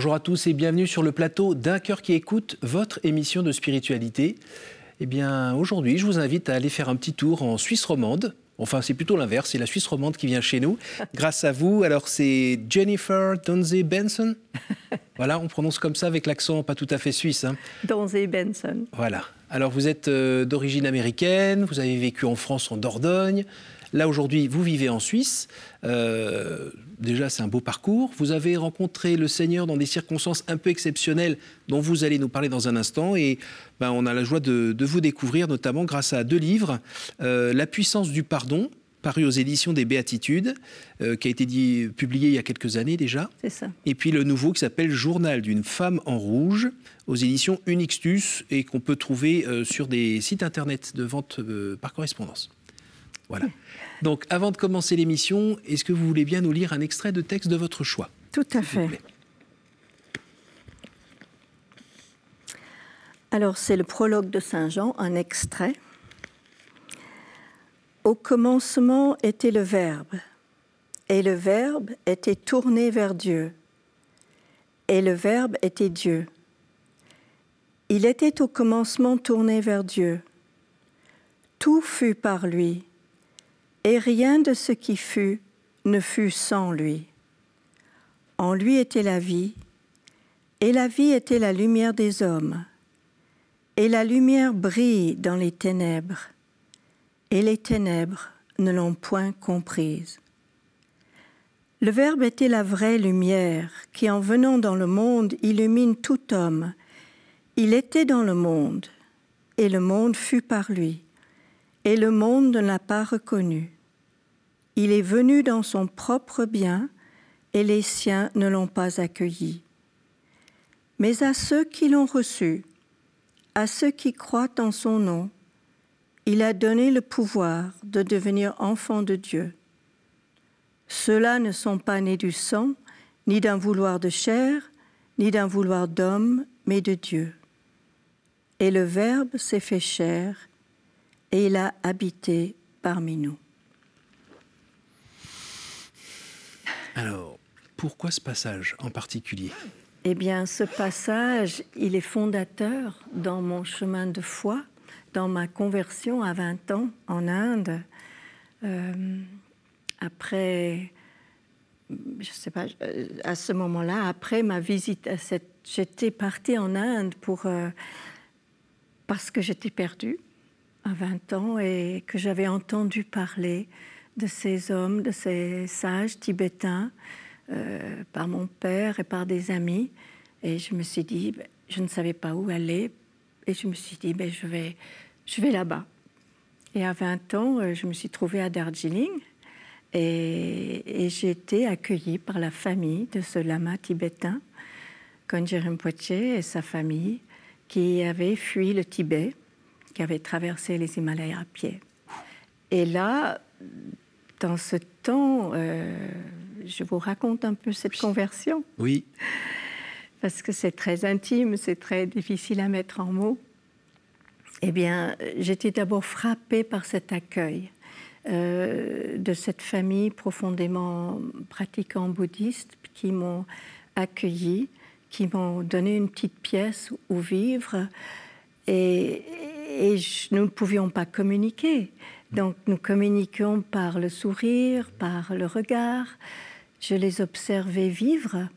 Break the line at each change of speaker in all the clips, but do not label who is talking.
Bonjour à tous et bienvenue sur le plateau d'un cœur qui écoute votre émission de spiritualité. Eh bien, aujourd'hui, je vous invite à aller faire un petit tour en Suisse romande. Enfin, c'est plutôt l'inverse, c'est la Suisse romande qui vient chez nous. Grâce à vous, alors c'est Jennifer Donze Benson. Voilà, on prononce comme ça avec l'accent pas tout à fait suisse. Hein.
Donze Benson.
Voilà. Alors, vous êtes euh, d'origine américaine, vous avez vécu en France, en Dordogne. Là, aujourd'hui, vous vivez en Suisse. Euh, déjà, c'est un beau parcours. Vous avez rencontré le Seigneur dans des circonstances un peu exceptionnelles dont vous allez nous parler dans un instant. Et ben, on a la joie de, vous découvrir, notamment grâce à deux livres. Euh, la puissance du pardon, paru aux éditions des Béatitudes, euh, qui a été dit, publié il y a quelques années déjà.
C'est ça.
Et puis le nouveau qui s'appelle Journal d'une femme en rouge, aux éditions Unixtus, et qu'on peut trouver sur des sites internet de vente par correspondance. Voilà. Donc, avant de commencer l'émission, est-ce que vous voulez bien nous lire un extrait de texte de votre choix?
Tout à fait. Alors, c'est le prologue de Saint Jean, un extrait. Au commencement était le Verbe, et le Verbe était tourné vers Dieu, et le Verbe était Dieu. Il était au commencement tourné vers Dieu. Tout fut par lui et rien de ce qui fut ne fut sans lui. En lui était la vie, et la vie était la lumière des hommes. Et la lumière brille dans les ténèbres, et les ténèbres ne l'ont point comprise. Le Verbe était la vraie lumière qui, en venant dans le monde, illumine tout homme. Il était dans le monde, et le monde fut par lui et le monde ne l'a pas reconnu. Il est venu dans son propre bien, et les siens ne l'ont pas accueilli. Mais à ceux qui l'ont reçu, à ceux qui croient en son nom, il a donné le pouvoir de devenir enfants de Dieu. Ceux-là ne sont pas nés du sang, ni d'un vouloir de chair, ni d'un vouloir d'homme, mais de Dieu. Et le Verbe s'est fait chair et il a habité parmi nous.
Alors, pourquoi ce passage en particulier?
Eh bien, ce passage, il est fondateur dans mon chemin de foi, dans ma conversion à 20 ans en Inde. Euh, après, je sais pas, à ce moment-là, après ma visite à cette, j'étais partie en Inde pour euh, parce que j'étais perdue à 20 ans et que j'avais entendu parler de ces hommes, de ces sages tibétains euh, par mon père et par des amis. Et je me suis dit, ben, je ne savais pas où aller. Et je me suis dit, ben, je vais, là-bas. Et à 20 ans, euh, je me suis trouvée à Darjeeling. Et, j'ai été accueillie par la famille de ce lama tibétain, Konji Rinpoche et sa famille, qui avaient fui le Tibet qui avait traversé les Himalayas à pied. Et là, dans ce temps, euh, je vous raconte un peu cette conversion.
Oui.
Parce que c'est très intime, c'est très difficile à mettre en mots. Eh bien, j'étais d'abord frappée par cet accueil euh, de cette famille profondément pratiquant bouddhiste qui m'ont accueilli, qui m'ont donné une petite pièce où vivre. Et, et nous ne pouvions pas communiquer. Donc nous communiquions par le sourire, par le regard. Je les observais vivre.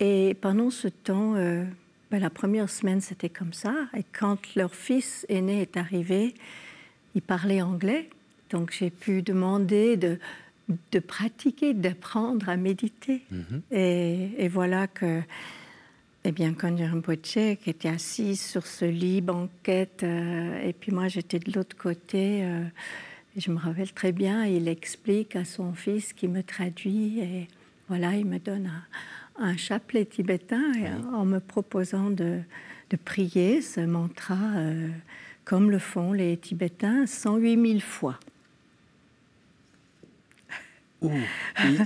Et pendant ce temps, euh, ben, la première semaine, c'était comme ça. Et quand leur fils aîné est arrivé, il parlait anglais. Donc j'ai pu demander de, de pratiquer, d'apprendre à méditer. Et, et, voilà que eh bien, Konji Rinpoche, qui était assise sur ce lit banquette, euh, et puis moi j'étais de l'autre côté, euh, je me rappelle très bien, il explique à son fils qui me traduit, et voilà, il me donne un, chapelet tibétain en me proposant de, prier ce mantra euh, comme le font les Tibétains 108 000 fois.
Oh,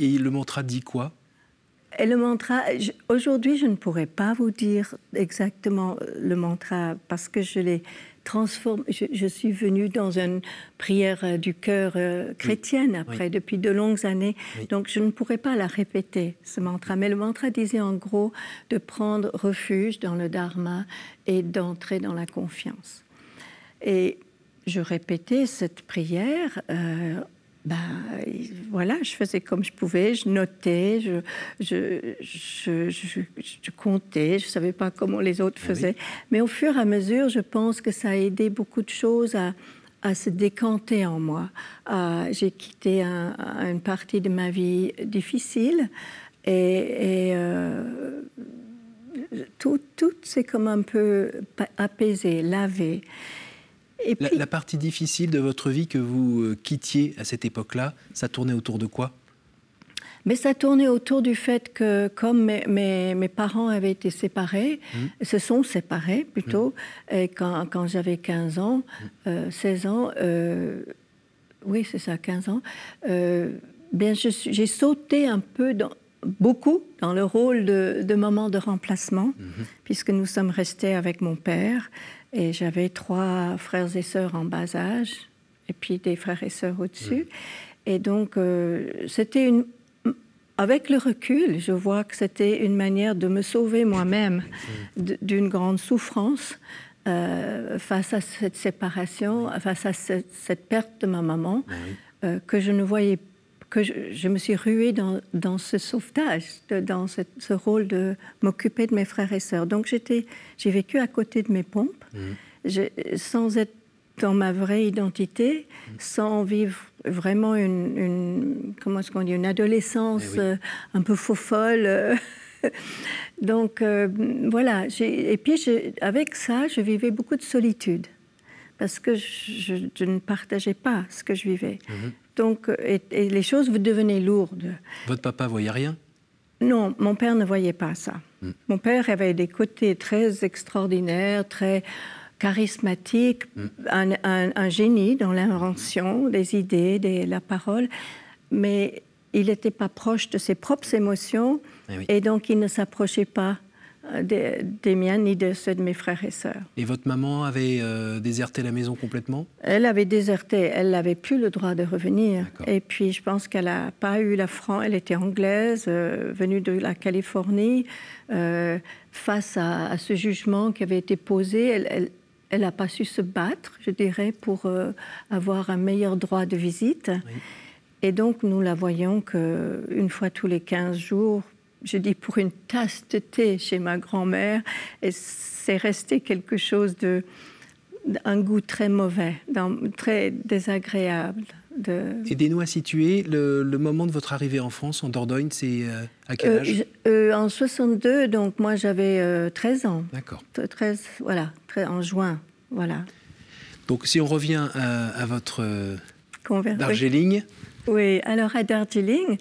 et, et le mantra dit quoi?
Et le mantra, aujourd'hui, je ne pourrais pas vous dire exactement euh, le mantra parce que je l'ai transforme. Je, suis venue dans une prière euh, du cœur euh, chrétienne après, depuis de longues années. Donc, je ne pourrais pas la répéter, ce mantra. Mais le mantra disait en gros de prendre refuge dans le Dharma et d'entrer dans la confiance. Et je répétais cette prière euh, ben, voilà, je faisais comme je pouvais, je notais, je, je, je, je comptais, je ne savais pas comment les autres ah faisaient. Mais au fur et à mesure, je pense que ça a aidé beaucoup de choses à, à se décanter en moi. J'ai quitté une partie de ma vie difficile et, euh, tout, tout s'est comme un peu apaisé, lavé
la, partie difficile de votre vie que vous euh, quittiez à cette époque-là, ça tournait autour de quoi?
Mais ça tournait autour du fait que, comme mes, mes, parents avaient été séparés, mmh. se sont séparés plutôt, mmh. et quand, quand j'avais 15 ans, 16 mmh. euh, ans, euh, oui, c'est ça, 15 ans, bien, j'ai sauté un peu dans, beaucoup dans le rôle de, de maman de remplacement, puisque nous sommes restés avec mon père. Et j'avais trois frères et sœurs en bas âge, et puis des frères et sœurs au-dessus. Et donc, euh, c'était une. Avec le recul, je vois que c'était une manière de me sauver moi-même d'une grande souffrance euh, face à cette séparation, face à cette, perte de ma maman, euh, que je ne voyais pas que je, me suis ruée dans, dans ce sauvetage, dans ce, rôle de m'occuper de mes frères et sœurs. Donc j'étais, j'ai vécu à côté de mes pompes, mmh. sans être dans ma vraie identité, mmh. sans vivre vraiment une, comment est-ce qu'on dit, une adolescence eh euh, un peu faux folle. Euh. Donc euh, voilà, et puis avec ça, je vivais beaucoup de solitude parce que je, ne partageais pas ce que je vivais. Mmh. Donc, et, les choses devenaient lourdes.
Votre papa voyait rien?
Non, mon père ne voyait pas ça. Hmm. Mon père avait des côtés très extraordinaires, très charismatiques, hmm. un, génie dans l'invention des idées, de la parole, mais il n'était pas proche de ses propres émotions eh et donc il ne s'approchait pas des, des, miennes ni de ceux de mes frères et sœurs.
Et votre maman avait euh, déserté la maison complètement?
Elle avait déserté, elle n'avait plus le droit de revenir. Et puis je pense qu'elle n'a pas eu la France, elle était anglaise, euh, venue de la Californie, face à, ce jugement qui avait été posé, elle, elle n'a pas su se battre, je dirais, pour avoir un meilleur droit de visite. Et donc, nous la voyons qu'une fois tous les 15 jours, je dis pour une tasse de thé chez ma grand-mère, et c'est resté quelque chose de un goût très mauvais, très désagréable. De...
Aidez-nous à situer le, moment de votre arrivée en France, en Dordogne, c'est euh, à quel euh, âge?
euh, En 62, donc moi j'avais 13 ans. D'accord. 13, voilà, en juin, voilà.
Donc si on revient à, votre Darjeeling.
Oui. oui. alors à Darjeeling,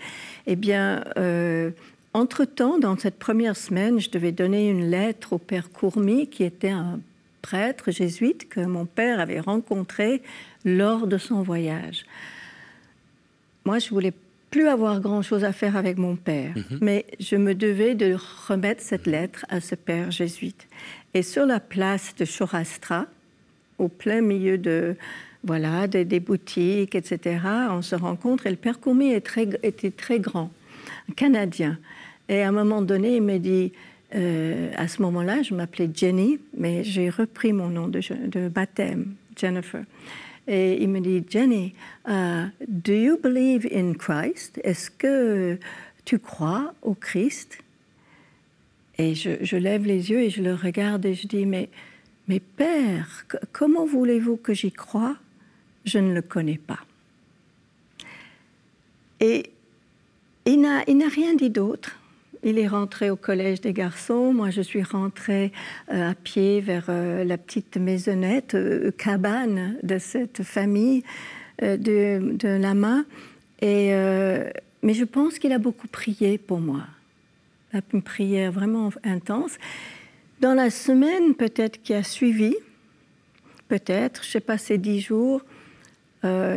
eh bien, entre-temps, dans cette première semaine, je devais donner une lettre au père Courmy, qui était un prêtre jésuite que mon père avait rencontré lors de son voyage. Moi, je voulais plus avoir grand-chose à faire avec mon père, mhm. mais je me devais de remettre cette lettre à ce père jésuite. Et sur la place de Chorastra, au plein milieu de voilà des, boutiques, etc., on se rencontre et le père Courmy était très grand, un Canadien. Et à un moment donné, il me dit, euh, à ce moment-là, je m'appelais Jenny, mais j'ai repris mon nom de, baptême, Jennifer. Et il me dit, Jenny, uh, do you believe in Christ? Est-ce que tu crois au Christ? Et je, je, lève les yeux et je le regarde et je dis, mais, mais Père, comment voulez-vous que j'y croie? Je ne le connais pas. Et il n'a rien dit d'autre. Il est rentré au collège des garçons. Moi, je suis rentrée euh, à pied vers euh, la petite maisonnette, euh, cabane de cette famille de, Lama. Et, mais je pense qu'il a beaucoup prié pour moi. Une prière vraiment intense. Dans la semaine, peut-être qui a suivi, peut-être, je sais pas, ces dix jours,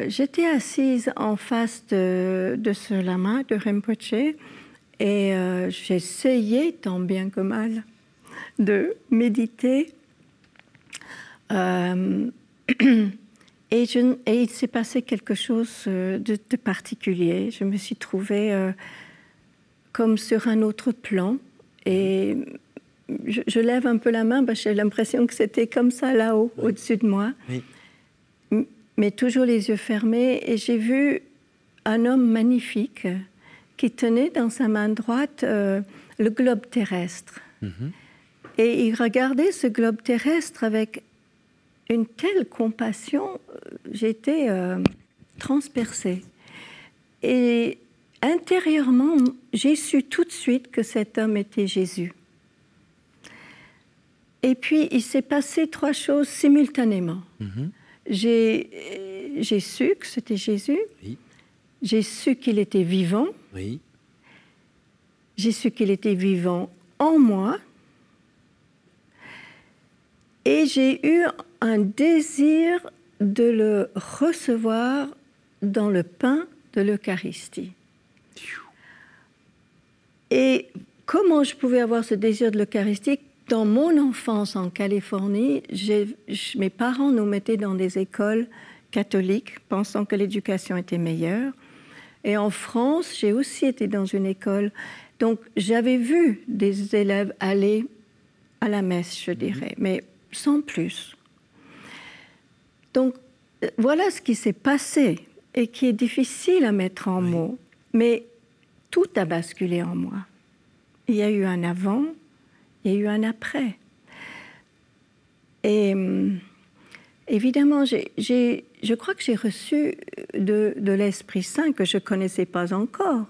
j'étais assise en face de, de ce lama, de Rinpoche, et euh, j'essayais, tant bien que mal, de méditer Euh, et, je, et, il s'est passé quelque chose de, de, particulier. Je me suis trouvée euh, comme sur un autre plan. Et je, je, lève un peu la main, j'ai l'impression que c'était comme ça là-haut, oui. au-dessus de moi.
Oui.
Mais toujours les yeux fermés. Et j'ai vu un homme magnifique qui tenait dans sa main droite euh, le globe terrestre.
Mm
-hmm. Et il regardait ce globe terrestre avec une telle compassion, j'étais euh, transpercée. Et intérieurement, j'ai su tout de suite que cet homme était Jésus. Et puis, il s'est passé trois choses simultanément.
Mm -hmm.
J'ai su que c'était Jésus.
Oui.
J'ai su qu'il était vivant.
Oui.
J'ai su qu'il était vivant en moi. Et j'ai eu un désir de le recevoir dans le pain de l'Eucharistie. Et comment je pouvais avoir ce désir de l'Eucharistie? Dans mon enfance en Californie, mes parents nous mettaient dans des écoles catholiques, pensant que l'éducation était meilleure. Et en France, j'ai aussi été dans une école. Donc, j'avais vu des élèves aller à la messe, je dirais, mais sans plus. Donc, voilà ce qui s'est passé et qui est difficile à mettre en
Oui.
mots. Mais tout a basculé en moi. Il y a eu un avant, il y a eu un après. Et hum, évidemment, j'ai- je crois que j'ai reçu de, de l'Esprit Saint, que je ne connaissais pas encore,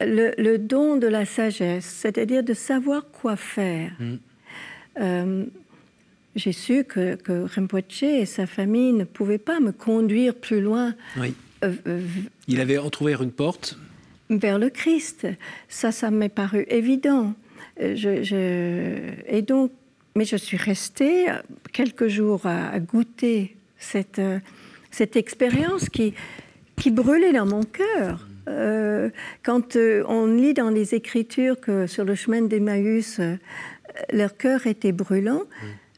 le, le don de la sagesse, c'est-à-dire de savoir quoi faire.
Mm.
Euh, j'ai su que, que Rinpoche et sa famille ne pouvaient pas me conduire plus loin
Oui.
euh, euh,
Il avait entrouvert une porte.
vers le Christ. Ça, ça m'est paru évident. Euh, Je, je- Et donc, mais je suis restée quelques jours à, à goûter cette, cette expérience qui, qui brûlait dans mon cœur. Euh, quand euh, on lit dans les Écritures que sur le chemin d'Emmaüs, euh, leur cœur était brûlant,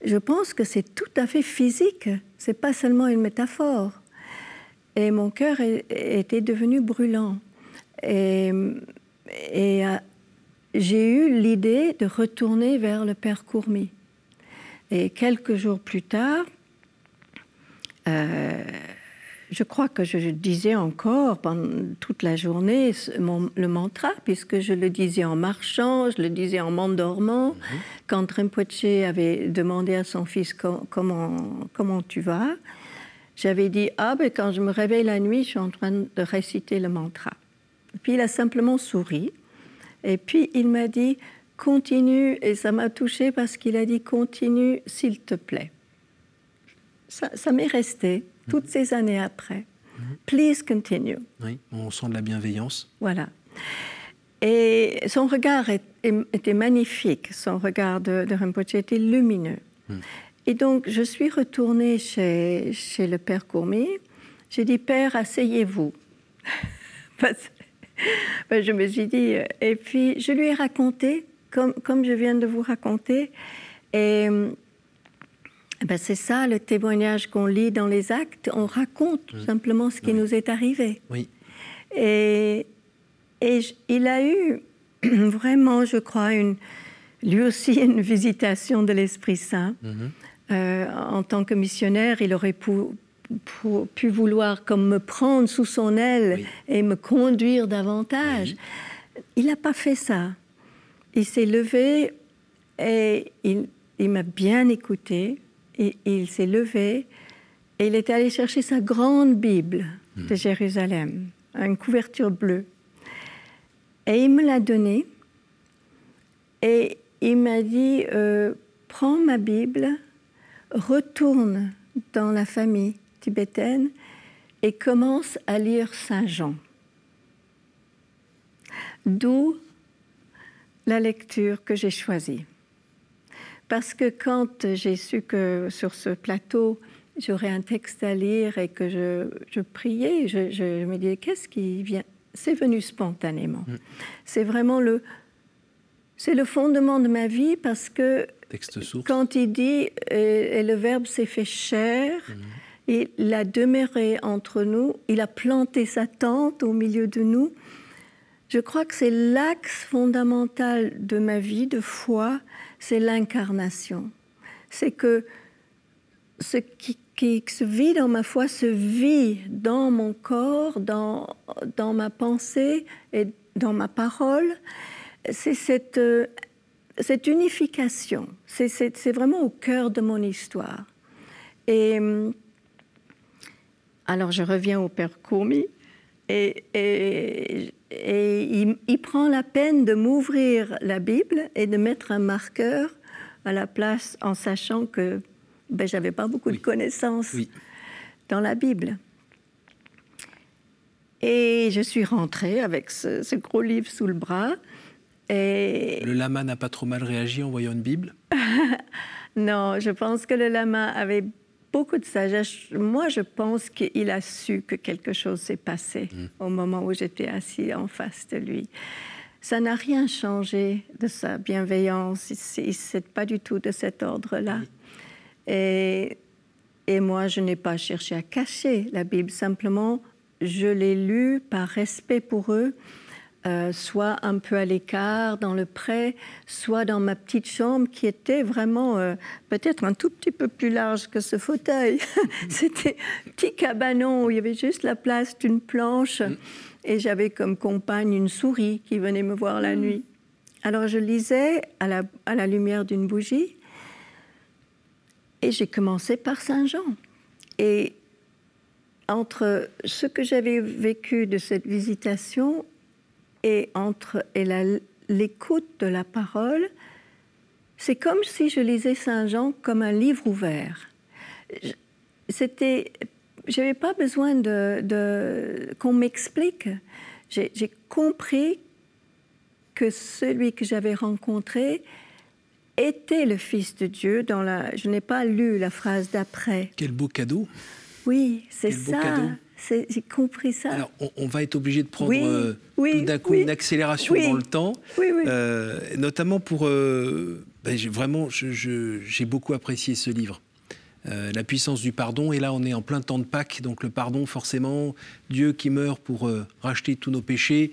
je pense que c'est tout à fait physique. C'est pas seulement une métaphore. Et mon cœur est- était devenu brûlant. Et, et, j'ai eu l'idée de retourner vers le Père Courmy. Et quelques jours plus tard, euh, je crois que je disais encore pendant toute la journée mon- le mantra, puisque je le disais en marchant, je le disais en m'endormant. Quand Rinpoche avait demandé à son fils Co- comment, comment tu vas, j'avais dit Ah, ben quand je me réveille la nuit, je suis en train de réciter le mantra. Puis il a simplement souri. Et puis il m'a dit Continue. Et ça m'a touché parce qu'il a dit Continue, s'il te plaît. Ça, ça m'est resté toutes ces années après. Please continue.
Oui. On sent de la bienveillance.
Voilà. Et son regard est- est- était magnifique. Son regard de, de Rinpoche était lumineux. Et donc, je suis retournée chez, chez le père Courmy. J'ai dit, Père, asseyez-vous. Ben, je me suis dit, euh, et puis je lui ai raconté, comme, comme je viens de vous raconter. Et ben, c'est ça le témoignage qu'on lit dans les actes. On raconte tout simplement ce qui nous est arrivé.
Oui.
Et, et il a eu vraiment, je crois, une, lui aussi une visitation de l'Esprit Saint.
Mhm.
Euh, en tant que missionnaire, il aurait pu, pu- pu vouloir comme me prendre sous son aile
Oui.
et me conduire davantage. Il n'a pas fait ça. Il s'est levé et il, il m'a bien écouté. Et il s'est levé et il est allé chercher sa grande Bible de Jérusalem, une couverture bleue. Et il me l'a donnée. Et il m'a dit euh, Prends ma Bible, retourne dans la famille tibétaine et commence à lire Saint Jean. D'où la lecture que j'ai choisie. Parce que quand j'ai su que sur ce plateau, j'aurais un texte à lire et que je, je priais, je, je me disais, qu'est-ce qui vient? C'est venu spontanément. C'est vraiment le, c'est le fondement de ma vie parce que
texte.
Quand il dit euh, et le Verbe s'est fait chair, et il a demeuré entre nous, il a planté sa tente au milieu de nous. Je crois que c'est l'axe fondamental de ma vie de foi, c'est l'incarnation. C'est que ce qui, se vit dans ma foi se vit dans mon corps, dans, dans ma pensée et dans ma parole. C'est cette, euh, cette unification. C'est- vraiment au cœur de mon histoire. Et hum, alors je reviens au Père Courmy et, et- et il, il prend la peine de m'ouvrir la Bible et de mettre un marqueur à la place en sachant que ben, j'avais pas beaucoup
Oui.
de connaissances
Oui.
dans la Bible. Et je suis rentrée avec ce, ce gros livre sous le bras. Et
Le lama n'a pas trop mal réagi en voyant une Bible?
non, je pense que le lama avait beaucoup de sagesse. Moi, je pense qu'il a su que quelque chose s'est passé au moment où j'étais assis en face de lui. Ça n'a rien changé de sa bienveillance. Il- C'est pas du tout de cet ordre-là. Et, et moi, je n'ai pas cherché à cacher la Bible. Simplement, je l'ai lue par respect pour eux, euh, soit un peu à l'écart, dans le pré, soit dans ma petite chambre qui était vraiment euh, peut-être un tout petit peu plus large que ce fauteuil. C'était un petit cabanon où il y avait juste la place d'une planche et j'avais comme compagne une souris qui venait me voir la nuit. Alors je lisais à la, à la lumière d'une bougie et j'ai commencé par Saint Jean. Et entre ce que j'avais vécu de cette visitation et entre et l'écoute de la parole, c'est comme si je lisais Saint Jean comme un livre ouvert. Je- C'était, j'avais pas besoin de, de- qu'on m'explique. J'ai compris que celui que j'avais rencontré était le Fils de Dieu. Dans la, je n'ai pas lu la phrase d'après.
Quel beau cadeau.
Oui, c'est
beau
ça.
cadeau.
J'ai compris ça.
Alors, on, on va être obligé de prendre
Oui,
euh,
oui,
tout d'un coup
oui.
une accélération dans le temps.
oui, oui.
Euh, notamment pour. euh, ben, vraiment, j'ai beaucoup apprécié ce livre. La puissance du pardon. Et là, on est en plein temps de Pâques. Donc, le pardon, forcément, Dieu qui meurt pour racheter tous nos péchés,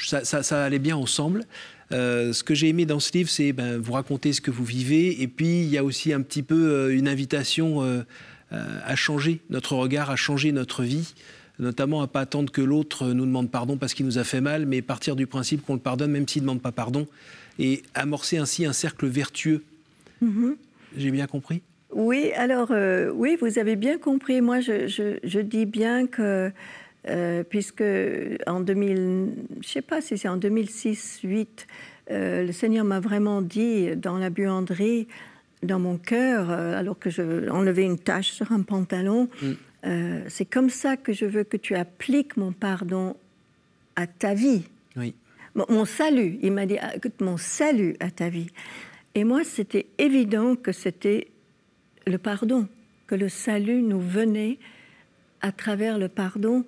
ça, ça- ça allait bien ensemble. Euh, ce que j'ai aimé dans ce livre, c'est ben, vous raconter ce que vous vivez. Et puis, il y a aussi un petit peu euh, une invitation euh, euh, à changer notre regard, à changer notre vie notamment à pas attendre que l'autre nous demande pardon parce qu'il nous a fait mal, mais partir du principe qu'on le pardonne même s'il ne demande pas pardon, et amorcer ainsi un cercle vertueux.
Mhm.
J'ai bien compris?
Oui, alors euh, oui, vous avez bien compris. Moi, je, je- je dis bien que euh, puisque en 2000, je sais pas si c'est en 2006, 8, euh, le Seigneur m'a vraiment dit dans la buanderie, dans mon cœur, euh, alors que je enlevais une tache sur un pantalon,
Mm.
euh, c'est comme ça que je veux que tu appliques mon pardon à ta vie.
Oui.
Mon, mon salut, il m'a dit, ah, écoute, mon salut à ta vie. Et moi, c'était évident que c'était le pardon, que le salut nous venait à travers le pardon.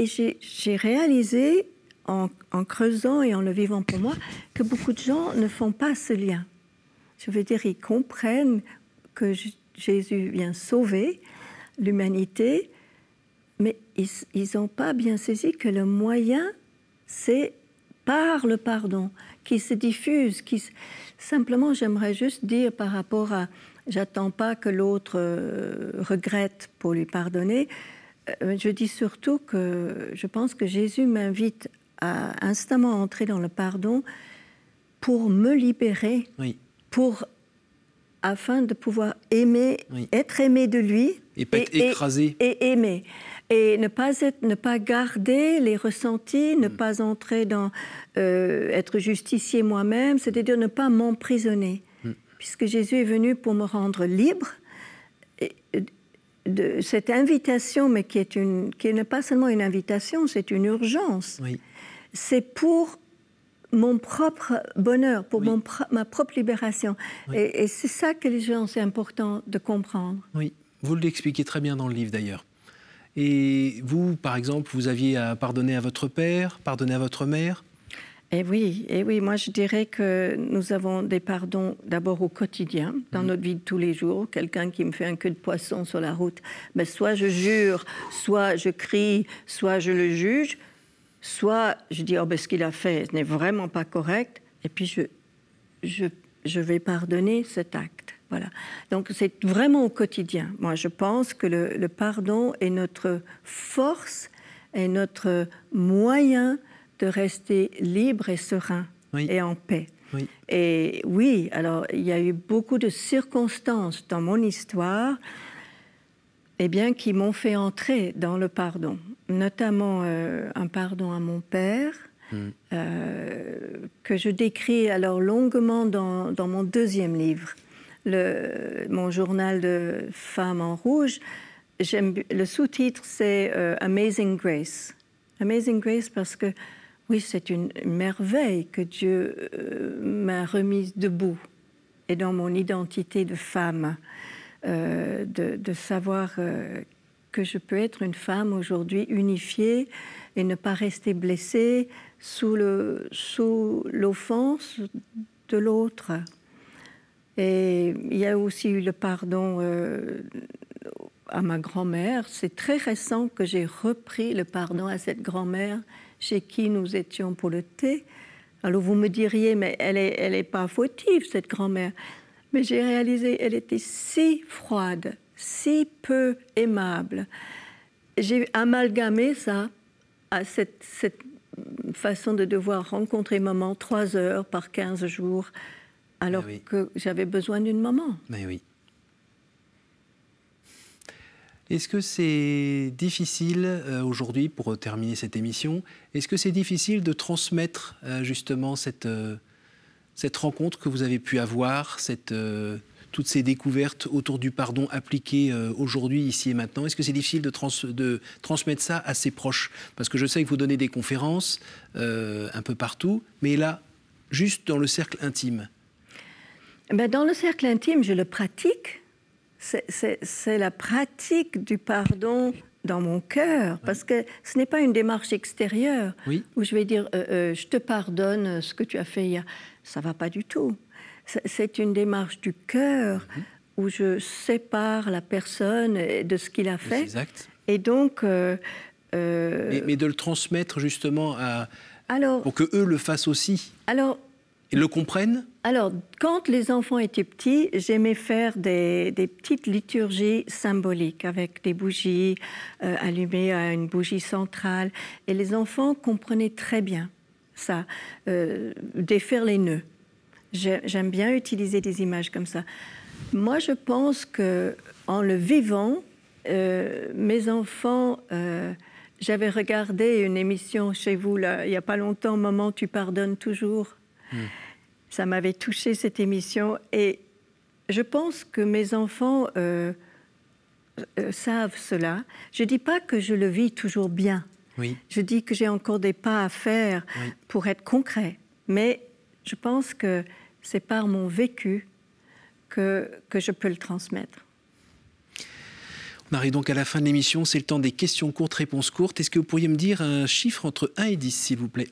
Et j'ai j'ai réalisé, en, en creusant et en le vivant pour moi, que beaucoup de gens ne font pas ce lien. Je veux dire, ils comprennent que Jésus vient sauver l'humanité, mais ils n'ont pas bien saisi que le moyen, c'est par le pardon qui se diffuse. Qui Simplement, j'aimerais juste dire par rapport à j'attends pas que l'autre euh, regrette pour lui pardonner. Euh, je dis surtout que je pense que Jésus m'invite à instamment entrer dans le pardon pour me libérer,
Oui.
Pour afin de pouvoir aimer,
Oui.
être aimé de lui
Et pas être écrasé.
et aimer. Et ne pas, être, ne pas garder les ressentis, ne pas entrer dans euh, être justicier moi-même, c'est-à-dire ne pas m'emprisonner. Puisque Jésus est venu pour me rendre libre. Et, de cette invitation, mais qui, est une, qui n'est pas seulement une invitation, c'est une urgence.
Oui.
C'est pour mon propre bonheur, pour
Oui.
mon ma propre libération.
Oui.
Et, et c'est ça que les gens, c'est important de comprendre.
Oui. Vous l'expliquez très bien dans le livre d'ailleurs. Et vous, par exemple, vous aviez à pardonner à votre père, pardonner à votre mère?
Et oui, et oui, moi je dirais que nous avons des pardons d'abord au quotidien, dans
Mhm.
notre vie de tous les jours. Quelqu'un qui me fait un queue de poisson sur la route, ben soit je jure, soit je crie, soit je le juge, soit je dis oh ben ce qu'il a fait n'est vraiment pas correct, et puis je, je, je vais pardonner cet acte. Voilà. Donc c'est vraiment au quotidien. Moi je pense que le, le pardon est notre force, est notre moyen de rester libre et serein
Oui.
et en paix.
Oui.
Et oui, alors il y a eu beaucoup de circonstances dans mon histoire eh bien, qui m'ont fait entrer dans le pardon, notamment euh, un pardon à mon père, euh, que je décris alors longuement dans, dans mon deuxième livre, le, mon journal de Femmes en rouge. Le sous-titre, c'est euh, Amazing Grace. Amazing Grace parce que, oui, c'est une merveille que Dieu m'a remise debout et dans mon identité de femme, euh, de, de savoir euh, que je peux être une femme aujourd'hui unifiée et ne pas rester blessée sous le- sous l'offense de l'autre. Et il y a aussi eu le pardon euh, à ma grand-mère. C'est très récent que j'ai repris le pardon à cette grand-mère chez qui nous étions pour le thé. Alors vous me diriez, mais elle n'est elle est pas fautive, cette grand-mère. Mais j'ai réalisé, elle était si froide, si peu aimable. J'ai amalgamé ça à cette, cette façon de devoir rencontrer maman trois heures par 15 jours, alors
oui.
que j'avais besoin d'une maman.
Mais oui. Est-ce que c'est difficile euh, aujourd'hui, pour terminer cette émission, est-ce que c'est difficile de transmettre euh, justement cette, euh, cette rencontre que vous avez pu avoir, cette, toutes ces découvertes autour du pardon appliquées euh, aujourd'hui, ici et maintenant Est-ce que c'est difficile de, trans- de transmettre ça à ses proches? Parce que je sais que vous donnez des conférences euh, un peu partout, mais là, juste dans le cercle intime.
Ben, dans le cercle intime, je le pratique. C'est- la pratique du pardon dans mon cœur, parce que ce n'est pas une démarche extérieure
Oui.
où je vais dire euh, euh, je te pardonne ce que tu as fait hier. Ça va pas du tout. C'est- une démarche du cœur où je sépare la personne de ce qu'il a fait.
ces actes
Et donc, euh, euh,
mais, mais de le transmettre justement à,
alors,
pour que eux le fassent aussi
alors
et le comprennent.
Alors, quand les enfants étaient petits, j'aimais faire des, des petites liturgies symboliques avec des bougies euh, allumées à une bougie centrale. Et les enfants comprenaient très bien ça, défaire les nœuds. J'ai- J'aime bien utiliser des images comme ça. Moi, je pense que en le vivant, euh, mes enfants. euh, j'avais regardé une émission chez vous là, il n'y a pas longtemps, Maman, tu pardonnes toujours. Ça m'avait touché cette émission et je pense que mes enfants euh, savent cela. Je dis pas que je le vis toujours bien.
Oui.
Je dis que j'ai encore des pas à faire
Oui.
pour être concret. Mais je pense que c'est par mon vécu que, que je peux le transmettre.
On arrive donc à la fin de l'émission. C'est le temps des questions courtes, réponses courtes. Est-ce que vous pourriez me dire un chiffre entre 1 et 10, s'il vous plaît?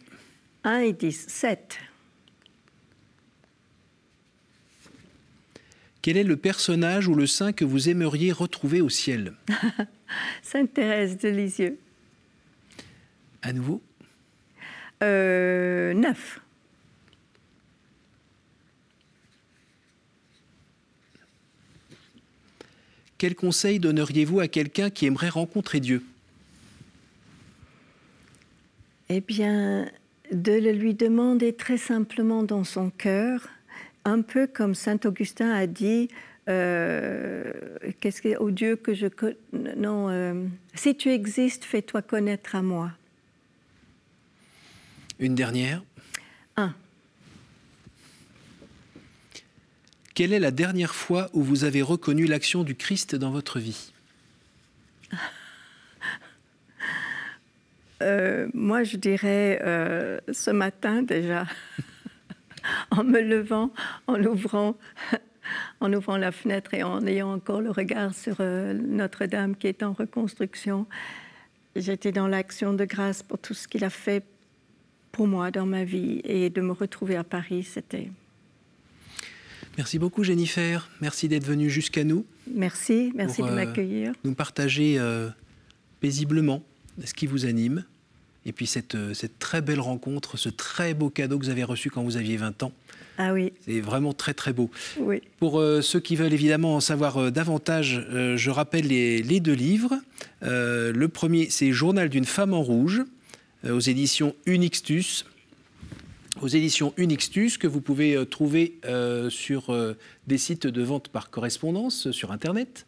1 et 10, 7.
Quel est le personnage ou le saint que vous aimeriez retrouver au ciel?
Sainte Thérèse de Lisieux.
À nouveau?
Euh, 9.
Quel conseil donneriez-vous à quelqu'un qui aimerait rencontrer Dieu?
Eh bien, de le lui demander très simplement dans son cœur, un peu comme saint Augustin a dit, euh, qu'est-ce que, au Dieu que je con- non, euh, si tu existes, fais-toi connaître à moi.
Une dernière.
Un.
Quelle est la dernière fois où vous avez reconnu l'action du Christ dans votre vie?
Euh, moi, je dirais euh, ce matin déjà, en me levant, en ouvrant, en ouvrant la fenêtre et en ayant encore le regard sur euh, Notre-Dame qui est en reconstruction. J'étais dans l'action de grâce pour tout ce qu'il a fait pour moi dans ma vie. Et de me retrouver à Paris, c'était...
Merci beaucoup Jennifer, merci d'être venue jusqu'à nous.
Merci, merci de m'accueillir.
Nous partager paisiblement ce qui vous anime, et puis cette, cette très belle rencontre, ce très beau cadeau que vous avez reçu quand vous aviez 20 ans.
Ah oui.
C'est vraiment très très beau.
Oui.
Pour euh, ceux qui veulent évidemment en savoir euh, davantage, euh, je rappelle les, deux livres. le premier, c'est Journal d'une femme en rouge, aux éditions Unixtus. Aux éditions Unixtus, que vous pouvez trouver sur des sites de vente par correspondance sur Internet.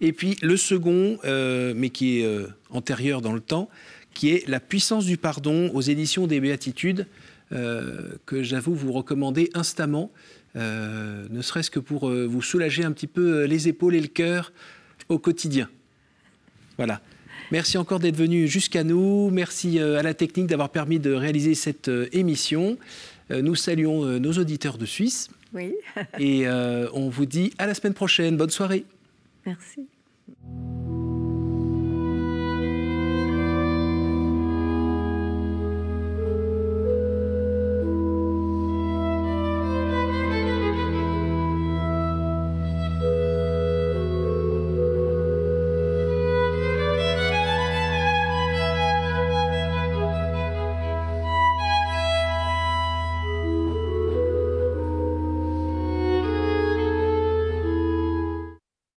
Et puis le second, mais qui est antérieur dans le temps, qui est La puissance du pardon aux éditions des Béatitudes. Euh, que j'avoue vous recommander instamment, euh, ne serait-ce que pour euh, vous soulager un petit peu les épaules et le cœur au quotidien. Voilà. Merci encore d'être venu jusqu'à nous. Merci à la technique d'avoir permis de réaliser cette émission. Nous saluons nos auditeurs de Suisse.
Oui.
et on vous dit à la semaine prochaine. Bonne soirée.
Merci.